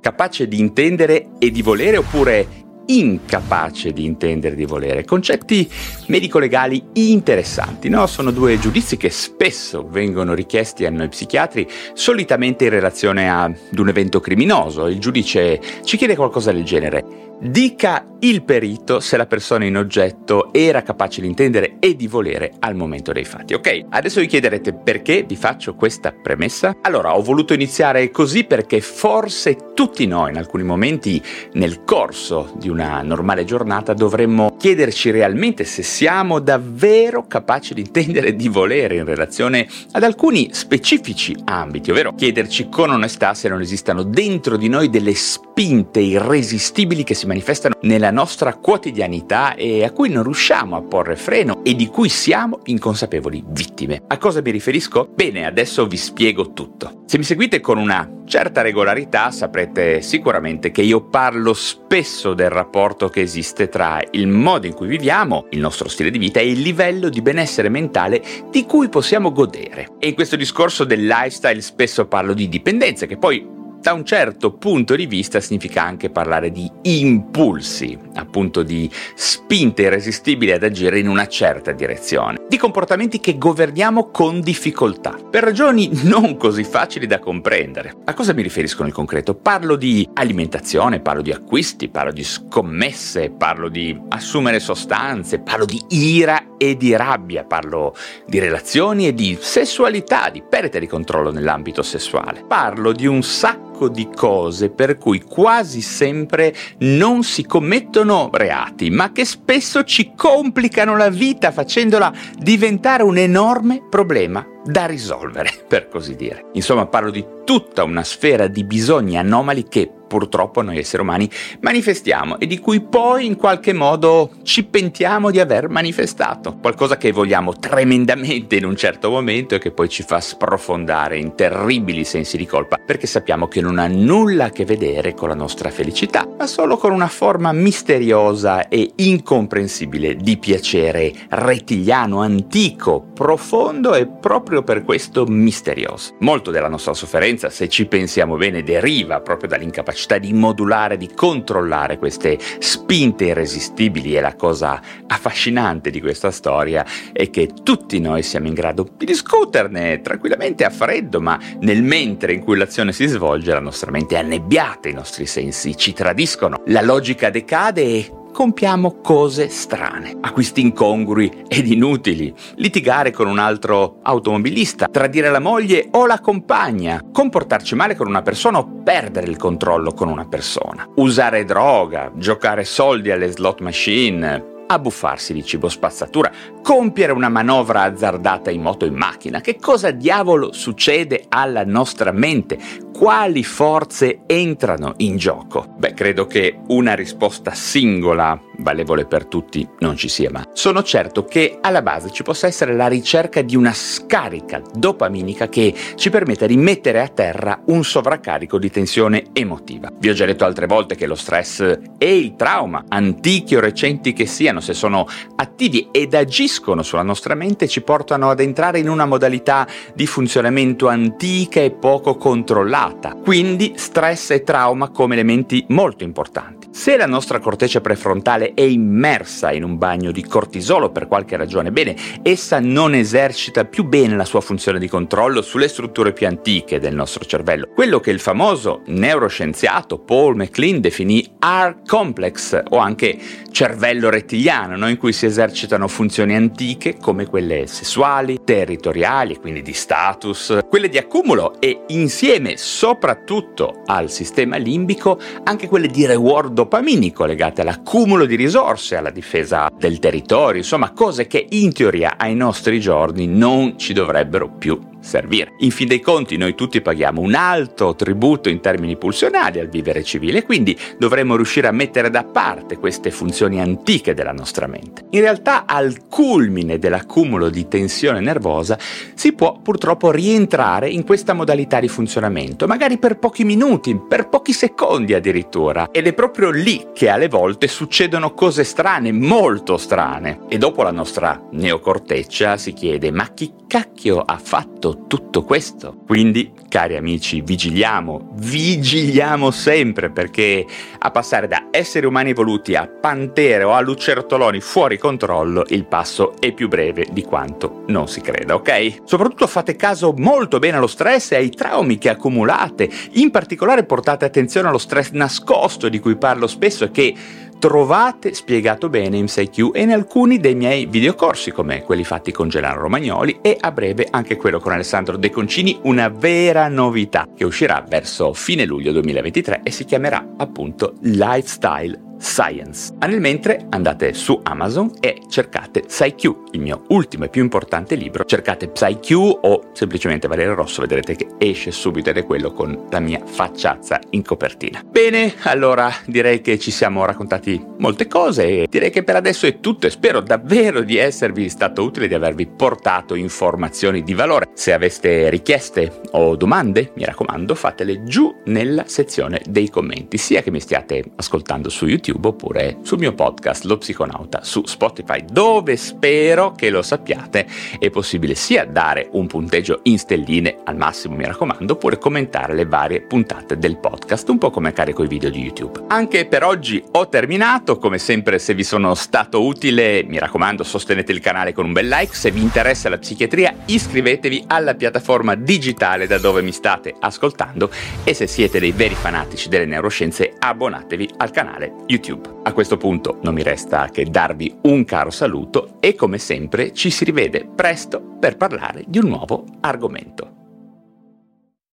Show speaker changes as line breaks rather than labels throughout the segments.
Capace di intendere e di volere oppure incapace di intendere di volere. Concetti medico-legali interessanti, no? Sono due giudizi che spesso vengono richiesti a noi psichiatri, solitamente in relazione ad un evento criminoso. Il giudice ci chiede qualcosa del genere. Dica il perito se la persona in oggetto era capace di intendere e di volere al momento dei fatti. Ok, adesso vi chiederete perché vi faccio questa premessa. Allora, ho voluto iniziare così perché forse tutti noi in alcuni momenti nel corso di una normale giornata dovremmo chiederci realmente se siamo davvero capaci di intendere e di volere in relazione ad alcuni specifici ambiti, ovvero chiederci con onestà se non esistano dentro di noi delle spinte irresistibili che si manifestano nella nostra quotidianità e a cui non riusciamo a porre freno e di cui siamo inconsapevoli vittime. A cosa mi riferisco? Bene, adesso vi spiego tutto. Se mi seguite con una certa regolarità saprete sicuramente che io parlo spesso del rapporto che esiste tra il modo in cui viviamo, il nostro stile di vita e il livello di benessere mentale di cui possiamo godere. E in questo discorso del lifestyle spesso parlo di dipendenza, che poi da un certo punto di vista significa anche parlare di impulsi, appunto di spinte irresistibili ad agire in una certa direzione, di comportamenti che governiamo con difficoltà, per ragioni non così facili da comprendere. A cosa mi riferisco nel concreto? Parlo di alimentazione, parlo di acquisti, parlo di scommesse, parlo di assumere sostanze, parlo di ira e di rabbia, parlo di relazioni e di sessualità, di perdita di controllo nell'ambito sessuale. Parlo di un sacco di cose per cui quasi sempre non si commettono reati, ma che spesso ci complicano la vita facendola diventare un enorme problema da risolvere, per così dire. Insomma, parlo di tutta una sfera di bisogni anomali che purtroppo noi esseri umani manifestiamo e di cui poi in qualche modo ci pentiamo di aver manifestato. Qualcosa che vogliamo tremendamente in un certo momento e che poi ci fa sprofondare in terribili sensi di colpa perché sappiamo che non ha nulla a che vedere con la nostra felicità, ma solo con una forma misteriosa e incomprensibile di piacere rettiliano, antico, profondo e proprio per questo misterioso. Molto della nostra sofferenza, se ci pensiamo bene, deriva proprio dall'incapacità capacità di modulare, di controllare queste spinte irresistibili. E la cosa affascinante di questa storia è che tutti noi siamo in grado di discuterne tranquillamente a freddo, ma nel mentre in cui l'azione si svolge la nostra mente è annebbiata, i nostri sensi ci tradiscono, la logica decade e compiamo cose strane, acquisti incongrui ed inutili, litigare con un altro automobilista, tradire la moglie o la compagna, comportarci male con una persona o perdere il controllo con una persona, usare droga, giocare soldi alle slot machine, abbuffarsi di cibo spazzatura, compiere una manovra azzardata in moto o in macchina. Che cosa diavolo succede alla nostra mente? Quali forze entrano in gioco? Beh, credo che una risposta singola, valevole per tutti, non ci sia, ma sono certo che alla base ci possa essere la ricerca di una scarica dopaminica che ci permetta di mettere a terra un sovraccarico di tensione emotiva. Vi ho già detto altre volte che lo stress e il trauma, antichi o recenti che siano, se sono attivi ed agiscono sulla nostra mente, ci portano ad entrare in una modalità di funzionamento antica e poco controllata. Quindi stress e trauma come elementi molto importanti. Se la nostra corteccia prefrontale è immersa in un bagno di cortisolo per qualche ragione, bene, essa non esercita più bene la sua funzione di controllo sulle strutture più antiche del nostro cervello. Quello che il famoso neuroscienziato Paul MacLean definì R-complex o anche cervello rettiliano, no? in cui si esercitano funzioni antiche come quelle sessuali, territoriali quindi di status, quelle di accumulo e insieme soprattutto al sistema limbico anche quelle di reward dopaminico legate all'accumulo di risorse, alla difesa del territorio, insomma cose che in teoria ai nostri giorni non ci dovrebbero più servire. In fin dei conti noi tutti paghiamo un alto tributo in termini pulsionali al vivere civile, quindi dovremmo riuscire a mettere da parte queste funzioni antiche della nostra mente. In realtà al culmine dell'accumulo di tensione nervosa si può purtroppo rientrare in questa modalità di funzionamento, magari per pochi minuti, per pochi secondi addirittura, ed è proprio lì che alle volte succedono cose strane, molto strane. E dopo la nostra neocorteccia si chiede ma chi cacchio ha fatto tutto questo? Quindi, cari amici, vigiliamo, vigiliamo sempre perché a passare da esseri umani evoluti a pantere o a lucertoloni fuori controllo il passo è più breve di quanto non si creda, ok? Soprattutto fate caso molto bene allo stress e ai traumi che accumulate, in particolare portate attenzione allo stress nascosto di cui parlo spesso e che trovate spiegato bene in 6Q e in alcuni dei miei videocorsi come quelli fatti con Gelano Romagnoli e a breve anche quello con Alessandro De Concini, una vera novità che uscirà verso fine luglio 2023 e si chiamerà appunto Lifestyle Science. Ma nel mentre andate su Amazon e cercate PsyQ, il mio ultimo e più importante libro. Cercate PsyQ o semplicemente Valerio Rosso, vedrete che esce subito ed è quello con la mia facciazza in copertina. Bene, allora direi che ci siamo raccontati molte cose e direi che per adesso è tutto e spero davvero di esservi stato utile, di avervi portato informazioni di valore. Se aveste richieste o domande, mi raccomando, fatele giù nella sezione dei commenti, sia che mi stiate ascoltando su YouTube YouTube oppure sul mio podcast Lo Psiconauta su Spotify, dove spero che lo sappiate è possibile sia dare un punteggio in stelline al massimo, mi raccomando, oppure commentare le varie puntate del podcast, un po' come carico i video di YouTube. Anche per oggi ho terminato, come sempre se vi sono stato utile, mi raccomando, sostenete il canale con un bel like, se vi interessa la psichiatria iscrivetevi alla piattaforma digitale da dove mi state ascoltando e se siete dei veri fanatici delle neuroscienze abbonatevi al canale YouTube. YouTube. A questo punto non mi resta che darvi un caro saluto e come sempre ci si rivede presto per parlare di un nuovo argomento.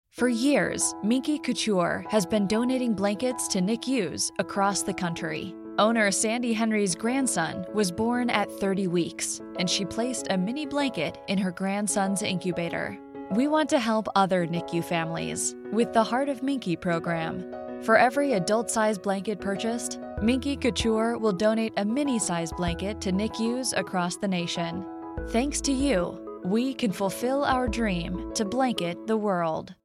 For years, Minky Couture has been donating blankets to NICUs across the country. Owner Sandy Henry's grandson was born at 30 weeks, and she placed a mini blanket in her grandson's incubator. We want to help other NICU families with the Heart of Minky program. For every adult sized blanket purchased, Minky Couture will donate a mini sized blanket to NICUs across the nation. Thanks to you, we can fulfill our dream to blanket the world.